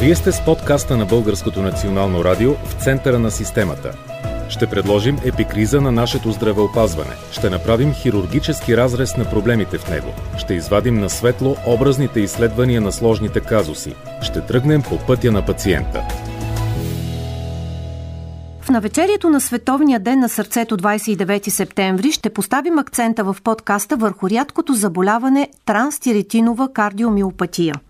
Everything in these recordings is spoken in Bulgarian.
Вие сте с подкаста на Българското национално радио в центъра на системата. Ще предложим епикриза на нашето здравеопазване. Ще направим хирургически разрез на проблемите в него. Ще извадим на светло образните изследвания на сложните казуси. Ще тръгнем по пътя на пациента. В навечерието на Световния ден на сърцето 29 септември ще поставим акцента в подкаста върху рядкото заболяване транстиретинова кардиомиопатия –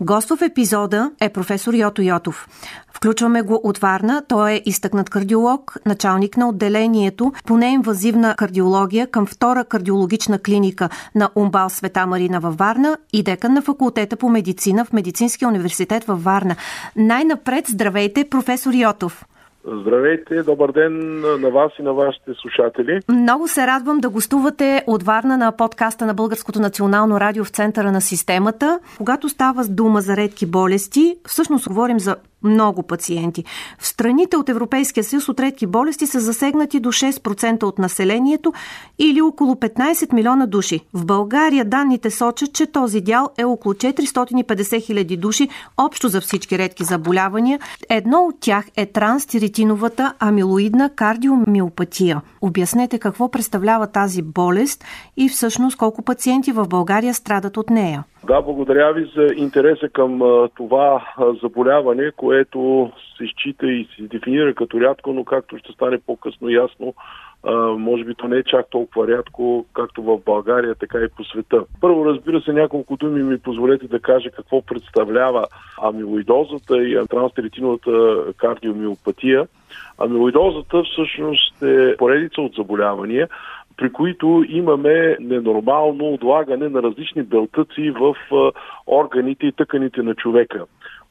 Гост в епизода е професор Йото Йотов. Включваме го от Варна. Той е изтъкнат кардиолог, началник на отделението по неинвазивна кардиология към втора кардиологична клиника на Умбал Света Марина във Варна и декан на факултета по медицина в Медицинския университет във Варна. Най-напред здравейте, професор Йотов! Здравейте, добър ден на вас и на вашите слушатели. Много се радвам да гостувате от Варна на подкаста на Българското национално радио в центъра на системата. Когато става дума за редки болести, всъщност говорим за много пациенти. В страните от Европейския съюз от редки болести са засегнати до 6% от населението или около 15 милиона души. В България данните сочат, че този дял е около 450 хиляди души общо за всички редки заболявания. Едно от тях е транстиритиновата амилоидна кардиомиопатия. Обяснете какво представлява тази болест и всъщност колко пациенти в България страдат от нея. Да, благодаря ви за интереса към това заболяване, което се счита и се дефинира като рядко, но както ще стане по-късно ясно, може би то не е чак толкова рядко, както в България, така и по света. Първо, разбира се, няколко думи ми позволете да кажа какво представлява амилоидозата и транстеритиновата кардиомиопатия. Амилоидозата всъщност е поредица от заболявания, при които имаме ненормално отлагане на различни белтъци в органите и тъканите на човека.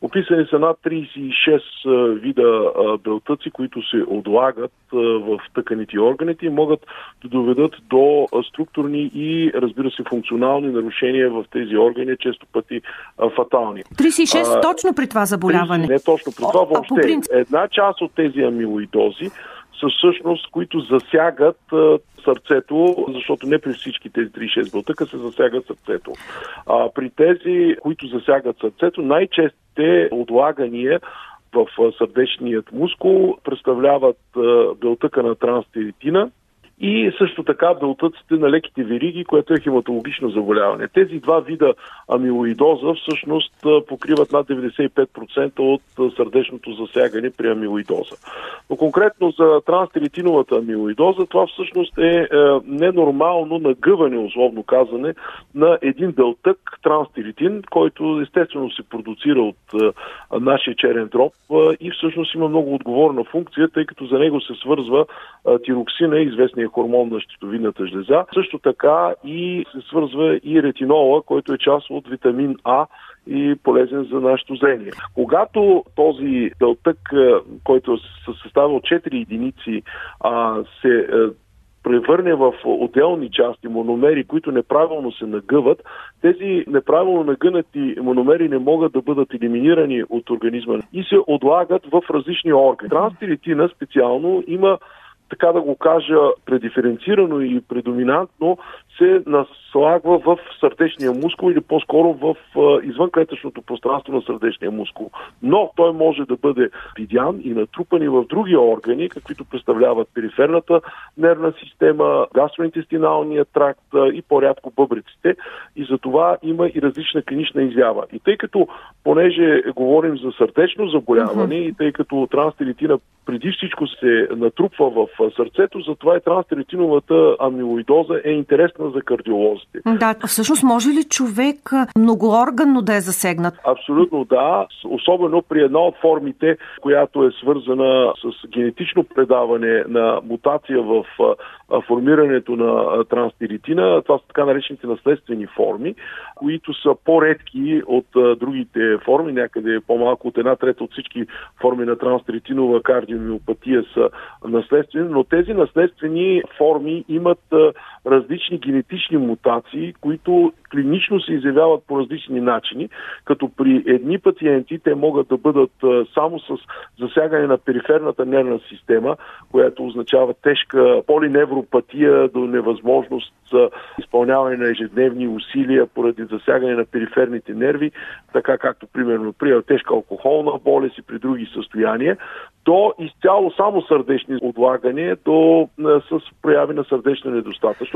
Описани са над 36 вида белтъци, които се отлагат в тъканите и органите и могат да доведат до структурни и, разбира се, функционални нарушения в тези органи, често пъти фатални. 36 а, точно при това заболяване? Не точно при това, въобще. Принцип... Една част от тези амилоидози са всъщност, които засягат сърцето, защото не при всички тези 36 бълтъка се засягат сърцето. А, при тези, които засягат сърцето, най-честите отлагания в сърдечният мускул представляват белтъка на транстиритина, и също така белтъците на леките вериги, което е хематологично заболяване. Тези два вида амилоидоза всъщност покриват над 95% от сърдечното засягане при амилоидоза. Но конкретно за транстиритиновата амилоидоза, това всъщност е, е ненормално нагъване, условно казане, на един белтък транстиритин, който естествено се продуцира от нашия черен дроб и всъщност има много отговорна функция, тъй като за него се свързва тироксина, известния хормон на щитовидната жлеза. Също така и се свързва и ретинола, който е част от витамин А и полезен за нашето зрение. Когато този белтък, който се съставя от 4 единици, се превърне в отделни части, мономери, които неправилно се нагъват, тези неправилно нагънати мономери не могат да бъдат елиминирани от организма и се отлагат в различни органи. Транстиритина специално има така да го кажа, предиференцирано и предоминантно се наслагва в сърдечния мускул или по-скоро в извънклетъчното пространство на сърдечния мускул. Но той може да бъде видян и натрупан и в други органи, каквито представляват периферната нервна система, гастроинтестиналния тракт и по-рядко бъбриците. И за това има и различна клинична изява. И тъй като, понеже говорим за сърдечно заболяване mm-hmm. и тъй като транстеритина преди всичко се натрупва в сърцето, затова и транстеритиновата амилоидоза е интересна за кардиолозите. Да, всъщност може ли човек многоорганно да е засегнат? Абсолютно да, особено при една от формите, която е свързана с генетично предаване на мутация в формирането на транстиритина. Това са така наречените наследствени форми, които са по-редки от другите форми, някъде по-малко от една трета от всички форми на транстиритинова кардиомиопатия са наследствени, но тези наследствени форми имат различни генетични мутации, които клинично се изявяват по различни начини, като при едни пациенти те могат да бъдат само с засягане на периферната нервна система, която означава тежка полиневропатия до невъзможност за изпълняване на ежедневни усилия поради засягане на периферните нерви, така както примерно при тежка алкохолна болест и при други състояния, до изцяло само сърдечни отлагания, до с прояви на сърдечна недостатъчност.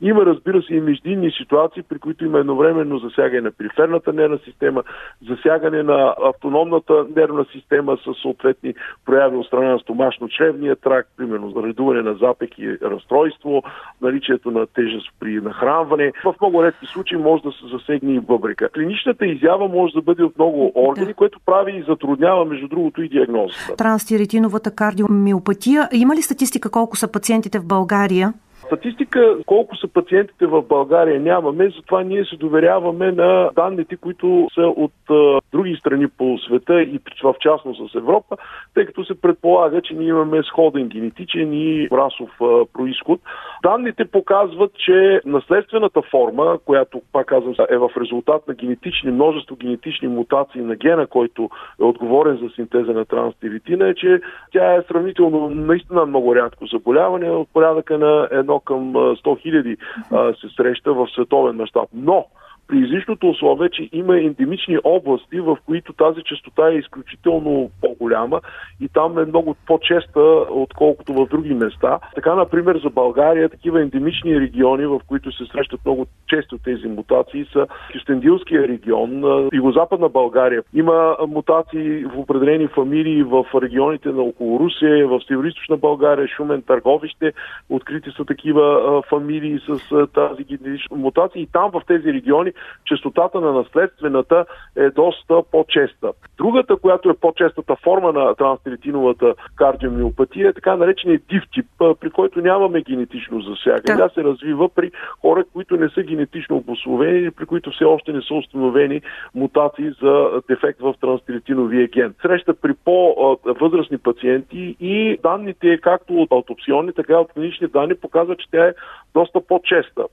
Има, разбира се, и междинни ситуации, при които има едновременно засягане на периферната нервна система, засягане на автономната нервна система с съответни прояви от страна на стомашно-чревния тракт, примерно заредуване на запек и разстройство, наличието на тежест при нахранване. В много редки случаи може да се засегне и бъбрика. Клиничната изява може да бъде от много органи, да. което прави и затруднява, между другото, и диагнозата. Транстиретиновата кардиомиопатия. Има ли статистика колко са пациентите в България? Статистика колко са пациентите в България нямаме, затова ние се доверяваме на данните, които са от а, други страни по света и в частност с Европа, тъй като се предполага, че ние имаме сходен генетичен и расов а, происход. Данните показват, че наследствената форма, която, пак казвам, е в резултат на генетични, множество генетични мутации на гена, който е отговорен за синтеза на транстиритина, е, че тя е сравнително наистина много рядко заболяване, от порядъка на едно към 100 хиляди се среща в световен мащаб. Но при излишното условие, че има ендемични области, в които тази частота е изключително по-голяма и там е много по-честа, отколкото в други места. Така, например, за България такива ендемични региони, в които се срещат много често тези мутации, са Кюстендилския регион, Юго-Западна България. Има мутации в определени фамилии в регионите на около Русия, в Северо-Источна България, Шумен, Търговище. Открити са такива фамилии с тази генетична мутация и там в тези региони частотата на наследствената е доста по-честа. Другата, която е по-честата форма на транстиритиновата кардиомиопатия е така наречения див тип, при който нямаме генетично засягане. Тя се развива при хора, които не са генетично обословени или при които все още не са установени мутации за дефект в транстиритиновия ген. Среща при по-възрастни пациенти и данните както от аутопсионни, така и от клинични данни показват, че тя е доста по-честа.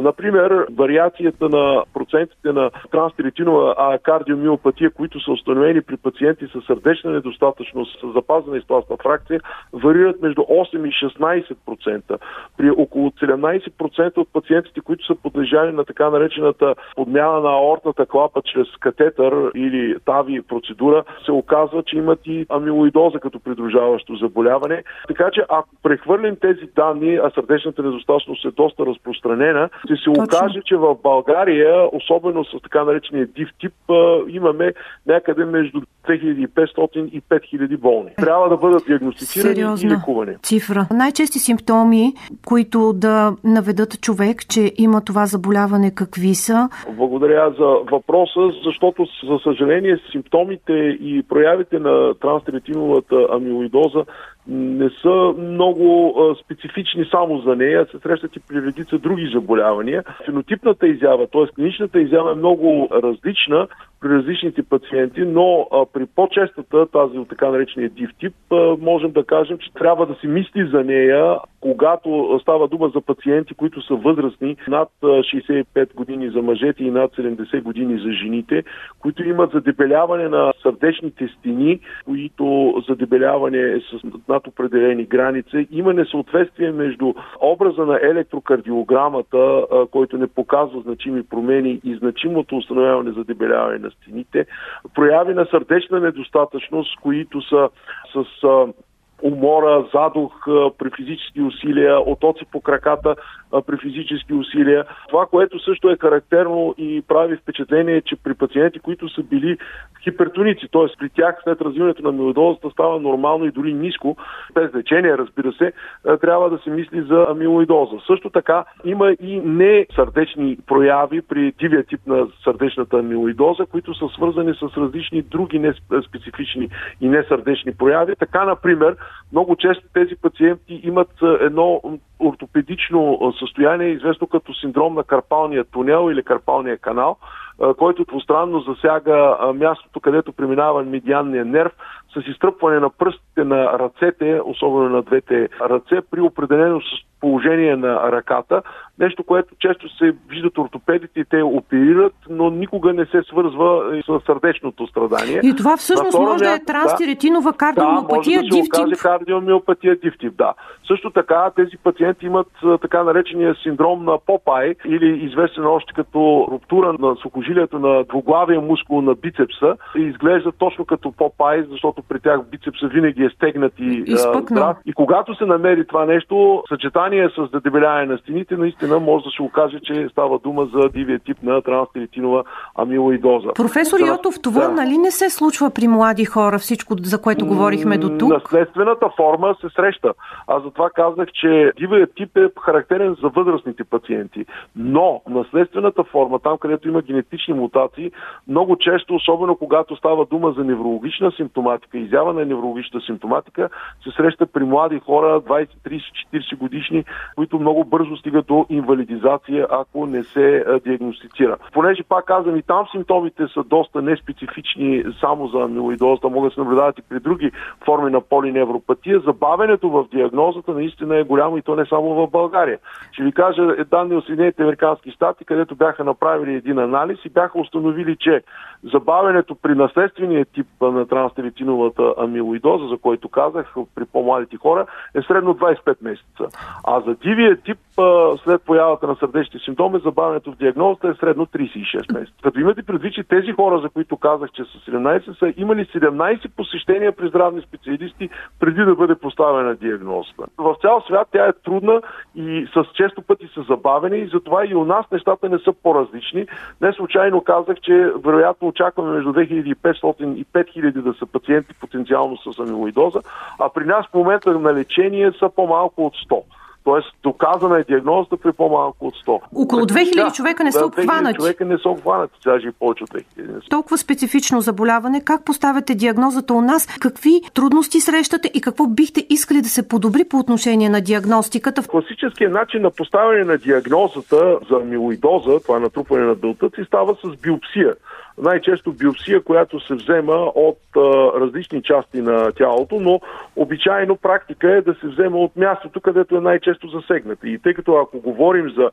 Например, вариацията на процентите на транстиритинова кардиомиопатия, които са установени при пациенти с сърдечна недостатъчност, с запазена изтласна фракция, варират между 8 и 16%. При около 17% от пациентите, които са подлежали на така наречената подмяна на аортната клапа чрез катетър или тави процедура, се оказва, че имат и амилоидоза като придружаващо заболяване. Така че ако прехвърлим тези данни, а сърдечната недостатъчност е доста разпространена, ще се Точно. окаже, че в България особено с така наречения див тип, имаме някъде между 2500 и 5000 болни. Трябва да бъдат диагностицирани Сериозна и лекувани. цифра. Най-чести симптоми, които да наведат човек, че има това заболяване, какви са? Благодаря за въпроса, защото за съжаление симптомите и проявите на транстеретиновата амилоидоза не са много а, специфични само за нея, се срещат и при редица други заболявания. Фенотипната изява, т.е. клиничната изява е много различна при различните пациенти, но а, при по-честата, тази от така наречения див тип, а, можем да кажем, че трябва да се мисли за нея, когато става дума за пациенти, които са възрастни над 65 години за мъжете и над 70 години за жените, които имат задебеляване на сърдечните стени, които задебеляване е с над определени граници. Има несъответствие между образа на електрокардиограмата, който не показва значими промени и значимото установяване за дебеляване на стените, прояви на сърдечна недостатъчност, които са с умора, задух при физически усилия, отоци по краката при физически усилия. Това, което също е характерно и прави впечатление, е, че при пациенти, които са били хипертоници, т.е. при тях след развиването на милоидозата става нормално и дори ниско, без лечение, разбира се, трябва да се мисли за амилоидоза. Също така има и не сърдечни прояви при дивия тип на сърдечната амилоидоза, които са свързани с различни други неспецифични и несърдечни прояви. Така, например, много често тези пациенти имат едно ортопедично състояние, известно като синдром на карпалния тунел или карпалния канал, който двустранно засяга мястото, където преминава медианния нерв с изтръпване на пръстите на ръцете, особено на двете ръце, при определено положение на ръката, нещо, което често се виждат ортопедите и те оперират, но никога не се свързва с сърдечното страдание. И това всъщност може да е транстиретинова кардиомиопатия, да, се окаже кардиомиопатия дифтип, да. Също така тези пациенти имат така наречения синдром на Попай или известен още като руптура на сухожилието на двуглавия мускул на бицепса и изглежда точно като Попай, защото при тях бицепса винаги е стегнат и здрав. И когато се намери това нещо, съчетание с задебеляване на стените, наистина може да се окаже, че става дума за дивия тип на транстилитинова амилоидоза. Професор Йотов, това да. нали не се случва при млади хора, всичко, за което говорихме до тук? Наследствената форма се среща. Аз затова казах, че дивият тип е характерен за възрастните пациенти. Но наследствената форма, там където има генетични мутации, много често, особено когато става дума за неврологична симптоматика, изява на неврологична симптоматика, се среща при млади хора, 20, 30, 40 годишни, които много бързо стигат до инвалидизация, ако не се диагностицира. Понеже пак казвам и там симптомите са доста неспецифични само за амилоидозата, могат да се наблюдават и при други форми на полиневропатия. Забавянето в диагнозата наистина е голямо и то не само в България. Ще ви кажа е данни от Съединените Американски щати, където бяха направили един анализ и бяха установили, че забавянето при наследствения тип на транстеритиновата амилоидоза, за който казах при по-младите хора, е средно 25 месеца. А за дивия тип след появата на сърдечни симптоми, забавянето в диагнозата е средно 36 месеца. Като имате предвид, че тези хора, за които казах, че са 17, са имали 17 посещения при здравни специалисти преди да бъде поставена диагнозата. В цял свят тя е трудна и с често пъти са забавени и затова и у нас нещата не са по-различни. Не случайно казах, че вероятно очакваме между 2500 и 5000 да са пациенти потенциално с амилоидоза, а при нас в момента на лечение са по-малко от 100. Тоест, доказана е диагнозата при по-малко от 100. Около 2000 да, човека не са обхванати. човека не са обхванати, даже и повече от 2000. Толкова специфично заболяване, как поставяте диагнозата у нас? Какви трудности срещате и какво бихте искали да се подобри по отношение на диагностиката? Класическият начин на поставяне на диагнозата за амилоидоза, това е натрупване на белтъци, става с биопсия най-често биопсия, която се взема от а, различни части на тялото, но обичайно практика е да се взема от мястото, където е най-често засегната. И тъй като ако говорим за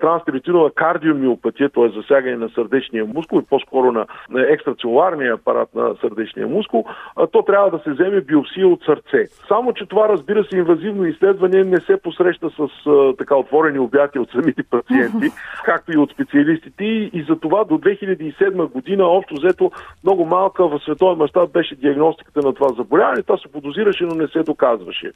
транстеритинова кардиомиопатия, т.е. засягане на сърдечния мускул и по-скоро на, екстрацелуларния апарат на сърдечния мускул, а, то трябва да се вземе биопсия от сърце. Само, че това, разбира се, инвазивно изследване не се посреща с а, така отворени обяти от самите пациенти, както и от специалистите. И, и за това до 2007 година, общо взето много малка в световен мащаб беше диагностиката на това заболяване. Това се подозираше, но не се доказваше.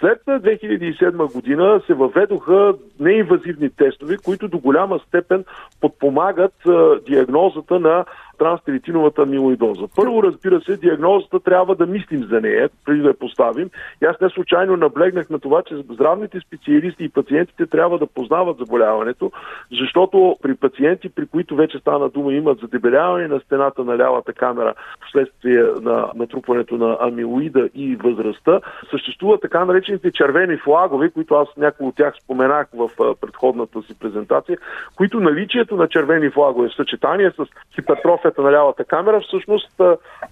След 2007 година се въведоха неинвазивни тестове, които до голяма степен подпомагат диагнозата на транстеритиновата амилоидоза. Първо, разбира се, диагнозата трябва да мислим за нея, преди да я поставим. И аз не случайно наблегнах на това, че здравните специалисти и пациентите трябва да познават заболяването, защото при пациенти, при които вече стана дума, имат задебеляване на стената на лявата камера вследствие на натрупването на амилоида и възрастта, съществуват така наречените червени флагове, които аз някои от тях споменах в предходната си презентация, които наличието на червени флагове в съчетание с хипертрофия на лявата камера всъщност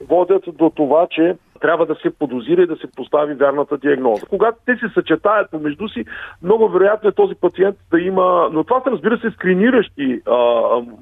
водят до това, че трябва да се подозира и да се постави вярната диагноза. Когато те се съчетаят помежду си, много вероятно е този пациент да има... Но това са, разбира се, скриниращи а,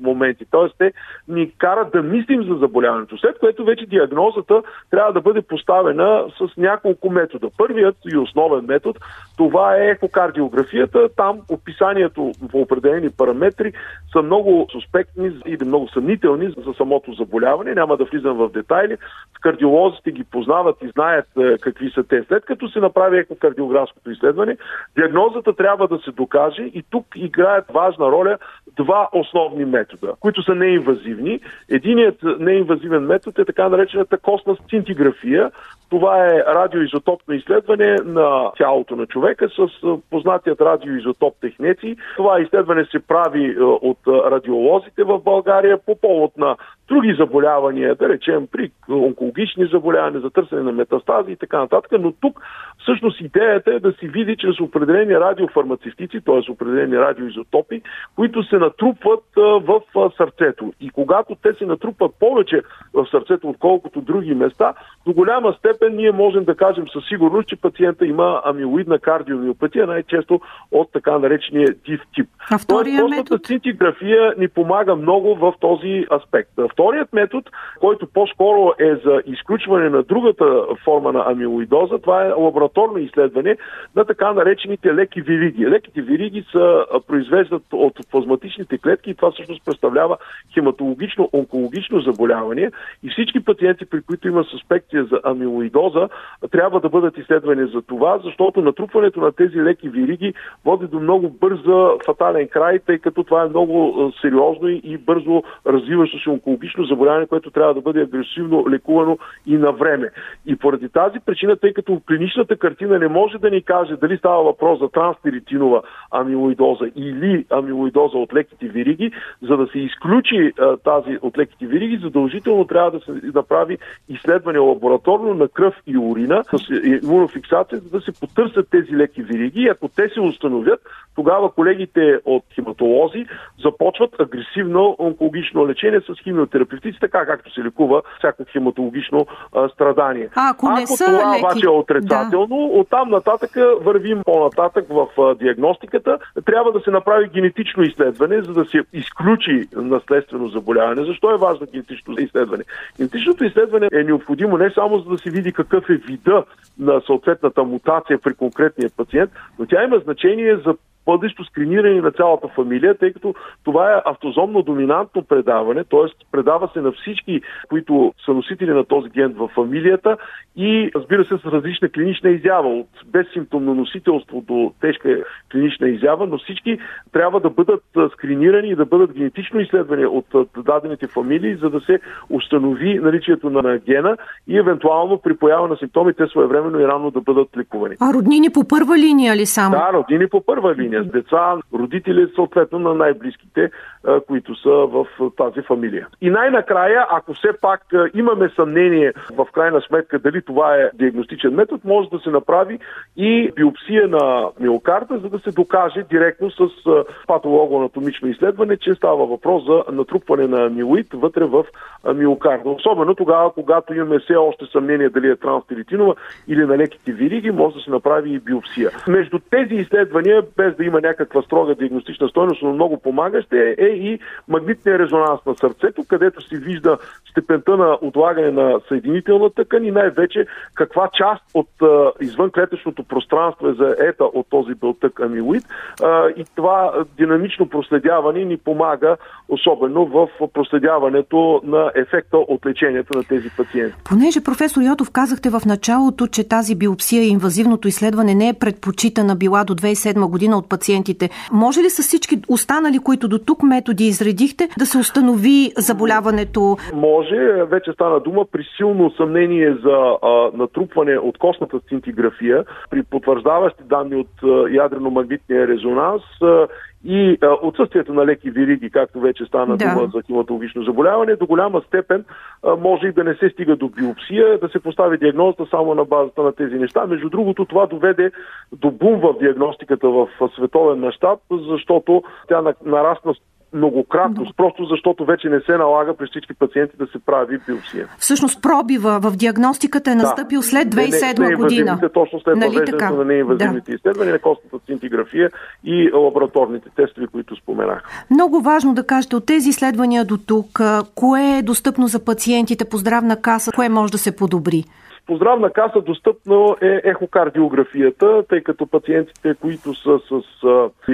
моменти. Т.е. те ни карат да мислим за заболяването, след което вече диагнозата трябва да бъде поставена с няколко метода. Първият и основен метод, това е ехокардиографията. Там описанието в определени параметри са много суспектни или много съмнителни за самото заболяване. Няма да влизам в детайли. Кардиолозите ги познават познават и знаят е, какви са те. След като се направи екокардиографското изследване, диагнозата трябва да се докаже и тук играят важна роля два основни метода, които са неинвазивни. Единият неинвазивен метод е така наречената костна сцинтиграфия. Това е радиоизотопно изследване на тялото на човека с познатият радиоизотоп технеци. Това изследване се прави от радиолозите в България по повод на други заболявания, да речем при онкологични заболявания, за търсене на метастази и така нататък, но тук всъщност идеята е да си види чрез определени радиофармацевтици, т.е. определени радиоизотопи, които се натрупват в сърцето. И когато те се натрупват повече в сърцето, отколкото други места, до голяма степен ние можем да кажем със сигурност, че пациента има амилоидна кардиомиопатия, най-често от така наречения див тип. А втория Тоест, метод? сцинтиграфия ни помага много в този аспект. Вторият метод, който по-скоро е за изключване на другата форма на амилоидоза, това е лабораторно изследване на така наречените леки вириги. Леките вириги са произвеждат от плазматичните клетки и това всъщност представлява хематологично, онкологично заболяване и всички пациенти, при които има суспекция за амилоидоза, трябва да бъдат изследвани за това, защото натрупването на тези леки вириги води до много бърза фатален край, тъй като това е много сериозно и бързо развиващо се онкологично заболяване, което трябва да бъде агресивно лекувано и на време. И поради тази причина, тъй като клиничната картина не може да ни каже дали става въпрос за транстеритинова амилоидоза или амилоидоза от леките вириги, за да се изключи а, тази от леките вириги, задължително трябва да се направи изследване лабораторно на кръв и урина с имунофиксация, за да се потърсят тези леки вириги. И ако те се установят, тогава колегите от хематолози започват агресивно онкологично лечение с химиотерапевтици, така както се лекува всяко хематологично а, страдание. А, ако, не ако са това леки... обаче е отрицателно, да. оттам нататък вървим по-нататък в диагностиката. Трябва да се направи генетично изследване, за да се изключи наследствено заболяване. Защо е важно генетично изследване? Генетичното изследване е необходимо не само за да се види какъв е вида на съответната мутация при конкретния пациент, но тя има значение за бъдещо скриниране на цялата фамилия, тъй като това е автозомно доминантно предаване, т.е. предава се на всички, които са носители на този ген в фамилията и разбира се с различна клинична изява, от безсимптомно носителство до тежка клинична изява, но всички трябва да бъдат скринирани и да бъдат генетично изследвани от дадените фамилии, за да се установи наличието на гена и евентуално при поява на симптомите своевременно и рано да бъдат лекувани. А роднини по първа линия ли само? Да, роднини по първа линия с деца, родители съответно на най-близките, които са в тази фамилия. И най-накрая, ако все пак имаме съмнение в крайна сметка дали това е диагностичен метод, може да се направи и биопсия на миокарда, за да се докаже директно с патологоанатомично изследване, че става въпрос за натрупване на амилоид вътре в миокарда. Особено тогава, когато имаме все още съмнение дали е транстеритинова или на леките вириги, може да се направи и биопсия. Между тези изследвания, без да има някаква строга диагностична стойност, но много помагаща е, е и магнитния резонанс на сърцето, където се вижда степента на отлагане на съединителна тъкан и най-вече каква част от а, извънклетъчното пространство е заета от този белтък амилоид. И това динамично проследяване ни помага особено в проследяването на ефекта от лечението на тези пациенти. Понеже професор Йотов казахте в началото, че тази биопсия и инвазивното изследване не е предпочитана била до 2007 година от пациентите. Може ли с всички останали, които до тук методи изредихте, да се установи заболяването? Може. Вече стана дума при силно съмнение за а, натрупване от костната сцинтиграфия, при потвърждаващи данни от ядрено-магнитния резонанс а, и а, отсъствието на леки вириги, както вече стана да. дума за хематологично заболяване, до голяма степен а, може и да не се стига до биопсия, да се постави диагнозата само на базата на тези неща. Между другото, това доведе до бум в диагностиката в световен мащаб, защото тя нарасна многократно, Но... просто защото вече не се налага при всички пациенти да се прави биопсия. Всъщност пробива в диагностиката е настъпил да. след 2007 не, не, година. Точно след нали въвеждането на неинвазивните да. изследвания, на костната сцинтиграфия и лабораторните тестове, които споменах. Много важно да кажете от тези изследвания до тук, кое е достъпно за пациентите по здравна каса, кое може да се подобри? По здравна каса достъпно е ехокардиографията, тъй като пациентите, които са с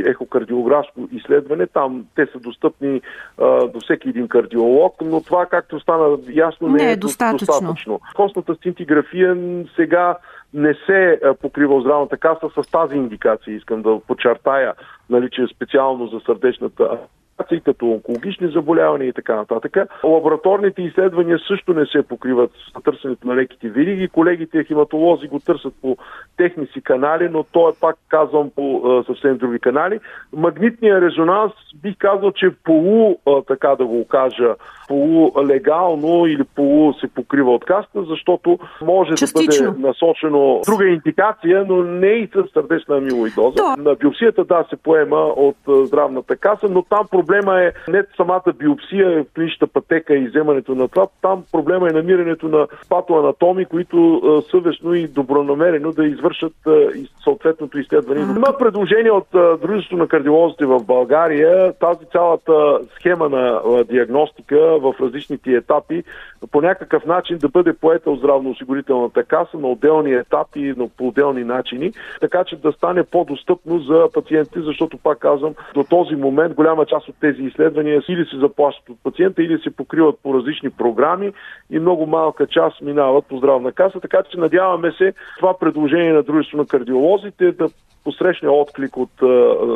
ехокардиографско изследване, там те са достъпни а, до всеки един кардиолог, но това, както стана ясно, не, не е, е достатъчно. достатъчно. Костната сцинтиграфия сега не се покрива от здравната каса с тази индикация. Искам да подчертая наличие специално за сърдечната операции, като онкологични заболявания и така нататък. Лабораторните изследвания също не се покриват с търсенето на леките вириги. Колегите хематолози го търсят по техни си канали, но то е пак казвам по съвсем други канали. Магнитният резонанс бих казал, че полу, а, така да го кажа, полулегално или полу се покрива от каста, защото може Частично. да бъде насочено друга индикация, но не и с сърдечна амилоидоза. То... На биопсията да се поема от здравната каса, но там проблема е не самата биопсия, клиничната пътека и вземането на това, там проблема е намирането на патоанатоми, които съвестно и добронамерено да извършат съответното изследване. Има предложение от Дружеството на кардиолозите в България. Тази цялата схема на диагностика в различните етапи по някакъв начин да бъде поета от здравноосигурителната каса на отделни етапи, но по отделни начини, така че да стане по-достъпно за пациентите, защото пак казвам, до този момент голяма част от тези изследвания или се заплащат от пациента, или се покриват по различни програми и много малка част минават по здравна каса, така че надяваме се това предложение на дружество на кардиолозите да посрещне отклик от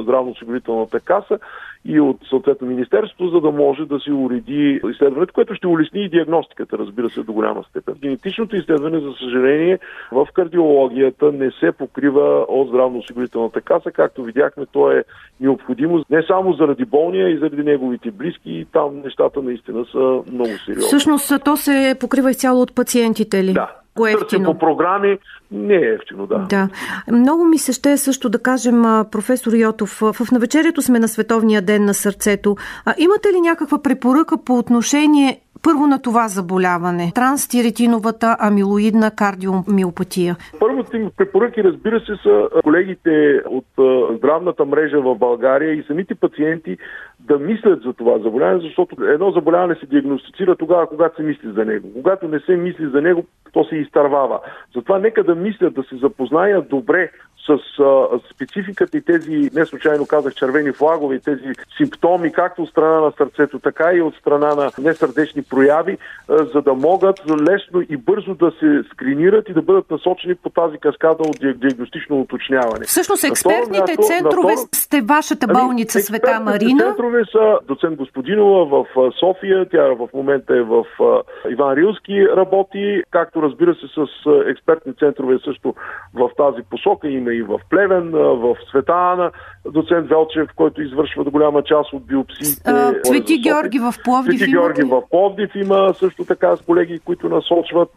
здравноосигурителната каса и от съответно Министерството, за да може да се уреди изследването, което ще улесни и диагностиката, разбира се, до голяма степен. Генетичното изследване, за съжаление, в кардиологията не се покрива от здравноосигурителната каса. Както видяхме, то е необходимо не само заради болния, и заради неговите близки. И там нещата наистина са много сериозни. Всъщност, то се покрива изцяло от пациентите ли? Да, ефтино. по програми не е ефтино, да. Да. Много ми се ще също да кажем, професор Йотов, в навечерието сме на Световния ден на сърцето. А, имате ли някаква препоръка по отношение първо на това заболяване? Транстиретиновата амилоидна кардиомиопатия. Първото им препоръки, разбира се, са колегите от здравната мрежа в България и самите пациенти да мислят за това заболяване, защото едно заболяване се диагностицира тогава, когато се мисли за него. Когато не се мисли за него, то се изтървава. Затова нека да мислят, да се запознаят добре с а, спецификата и тези, не случайно казах, червени флагове, тези симптоми, както от страна на сърцето, така и от страна на несърдечни прояви, а, за да могат лесно и бързо да се скринират и да бъдат насочени по тази каскада от диагностично уточняване. Всъщност експертните място, центрове второ... сте вашата ами, болница ами, Света Марина? центрове са доцент Господинова в София, тя в момента е в Иван Рилски работи, както разбира се с експертни центрове също в тази посока. Има и в Плевен, в Света Ана, доцент Велчев, който извършва до голяма част от биопсиите. Цвети Георги в Пловдив Цвети Георги в Пловдив има също така с колеги, които насочват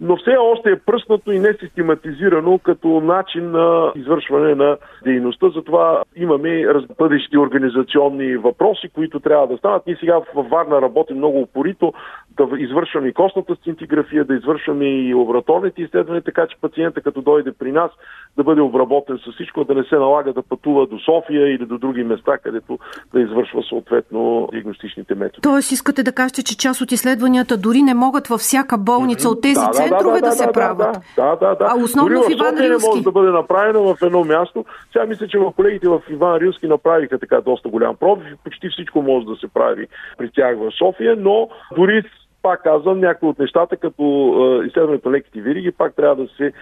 но все още е пръснато и несистематизирано като начин на извършване на дейността. Затова имаме бъдещи организационни въпроси, които трябва да станат. Ние сега в Варна работим много упорито да извършваме и костната сцинтиграфия, да извършваме и лабораторните изследвания, така че пациента като дойде при нас да бъде обработен с всичко, да не се налага да пътува до София или до други места, където да извършва съответно диагностичните методи. Тоест искате да кажете, че част от изследванията дори не могат във всяка болница от тези да, центрове да, да, да, да се правят. Да, да, да. А основно дори в Иван Рилски. не може да бъде направено в едно място. Сега мисля, че в колегите в Иван Рилски направиха така доста голям пробив и почти всичко може да се прави при тях в София, но дори пак казвам, някои от нещата, като е, изследването на леките вириги, пак трябва да се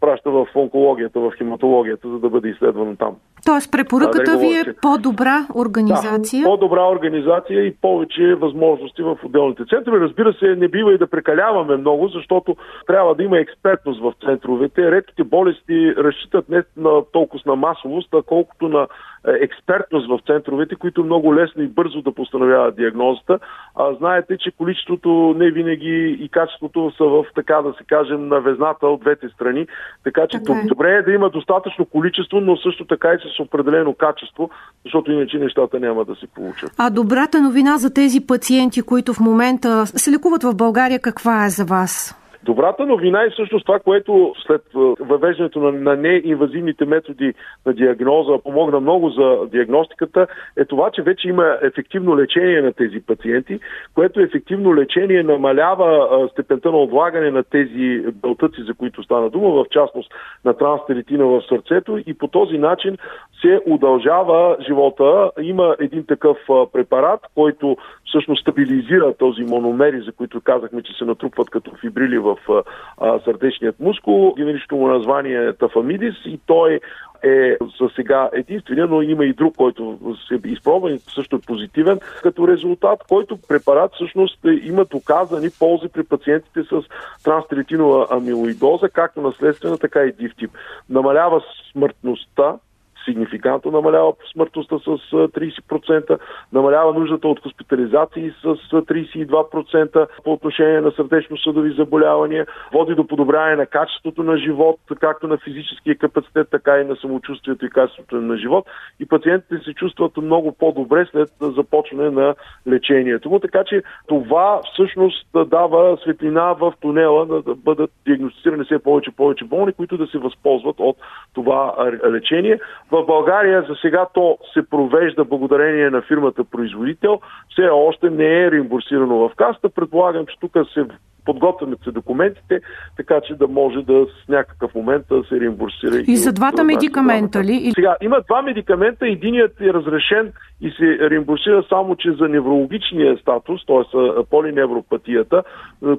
праща в онкологията, в хематологията, за да бъде изследвано там. Тоест препоръката да, ви е по-добра организация? Да, по-добра организация и повече възможности в отделните центрове. Разбира се, не бива и да прекаляваме много, защото трябва да има експертност в центровете. Редките болести разчитат не на толкова на масовост, а колкото на експертност в центровете, които много лесно и бързо да постановяват диагнозата. А знаете, че количеството не винаги и качеството са в, така да се кажем, на везната от двете страни. Така че така е. добре е да има достатъчно количество, но също така и с определено качество, защото иначе нещата няма да се получат. А добрата новина за тези пациенти, които в момента се лекуват в България, каква е за вас? Добрата новина е всъщност това, което след въвеждането на, на неинвазивните методи на диагноза помогна много за диагностиката, е това, че вече има ефективно лечение на тези пациенти, което ефективно лечение намалява степента на отлагане на тези белтъци, за които стана дума, в частност на транстеритина в сърцето и по този начин се удължава живота. Има един такъв препарат, който всъщност стабилизира този мономери, за които казахме, че се натрупват като фибрили в а, сърдечният мускул. Генеричното му название е тафамидис и той е за сега единствения, но има и друг, който се изпробва и също е позитивен като резултат, който препарат всъщност има доказани ползи при пациентите с транстеритинова амилоидоза, както наследствена, така и див Намалява смъртността сигнификантно намалява смъртността с 30%, намалява нуждата от хоспитализации с 32% по отношение на сърдечно-съдови заболявания, води до подобряване на качеството на живот, както на физическия капацитет, така и на самочувствието и качеството на живот. И пациентите се чувстват много по-добре след започване на лечението му. Така че това всъщност дава светлина в тунела да бъдат диагностицирани все повече повече болни, които да се възползват от това лечение. В България за сега то се провежда благодарение на фирмата производител. Все още не е реимбурсирано в каста. Предполагам, че тук се подготвят се документите, така че да може да с някакъв момент да се реимбурсира. И, и за двата медикамента ли? Сега, има два медикамента. Единият е разрешен и се реимбурсира само, че за неврологичния статус, т.е. полиневропатията,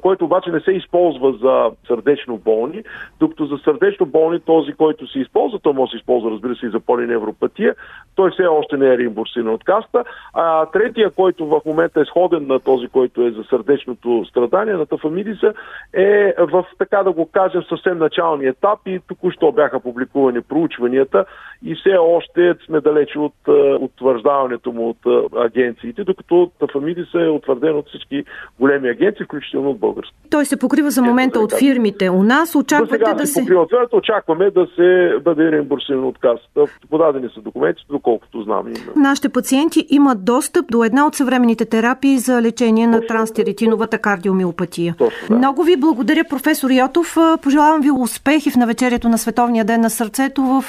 който обаче не се използва за сърдечно болни, докато за сърдечно болни този, който се използва, то може да се използва, разбира се, и за полиневропатия, той все още не е реимбурсиран от каста. А третия, който в момента е сходен на този, който е за сърдечното страдание, на тафамидиса, е в, така да го кажем, съвсем начални етап и току-що бяха публикувани проучванията и все още сме далече от утвърждаването му от агенциите, докато тафамидиса е утвърден от всички големи агенции, включително от български. Той се покрива за момента от фирмите. У нас очаквате да се... Покрива. очакваме да се бъде реимбурсиран от касата. Подадени са документи, доколкото знам. Нашите пациенти имат достъп до една от съвременните терапии за лечение на транстеритиновата кардиомиопатия. Точно, да. Много ви благодаря, професор Йотов. Пожелавам ви успехи в навечерието на Световния ден на сърцето в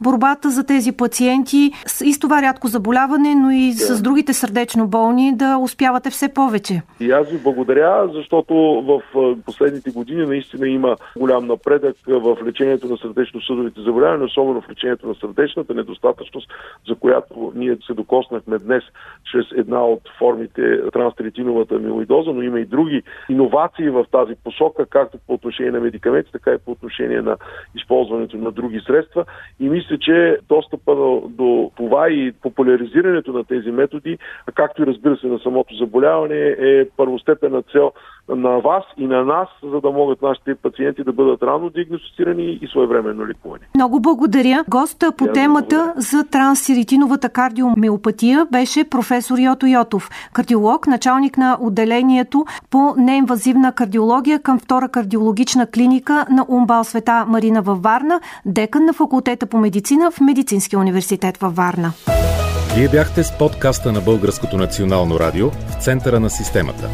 борбата за тези пациенти и с това рядко заболяване, но и да. с другите сърдечно болни да успявате все повече. И аз ви благодаря, защото в последните години наистина има голям напредък в лечението на сърдечно-съдовите заболявания, особено в лечението на сърдечната недостатъчност, за която ние се докоснахме днес чрез една от формите транстеритиновата амилоидоза, но има и други иновации в тази посока, както по отношение на медикаменти, така и по отношение на използването на други средства. И мисля, че достъпа до, това и популяризирането на тези методи, както и разбира се на самото заболяване, е първостепенна цел на вас и на нас, за да могат нашите пациенти да бъдат рано диагностицирани и своевременно ликувани. Много благодаря. Госта по темата за трансиритиновата кардиомиопатия беше професор Йото Йотов, кардиолог, началник на отделението по неинвазивна кардиология към втора кардиологична клиника на Умбал Света Марина във Варна, декан на факултета по медицина в Медицинския университет във Варна. Вие бяхте с подкаста на Българското национално радио в центъра на системата.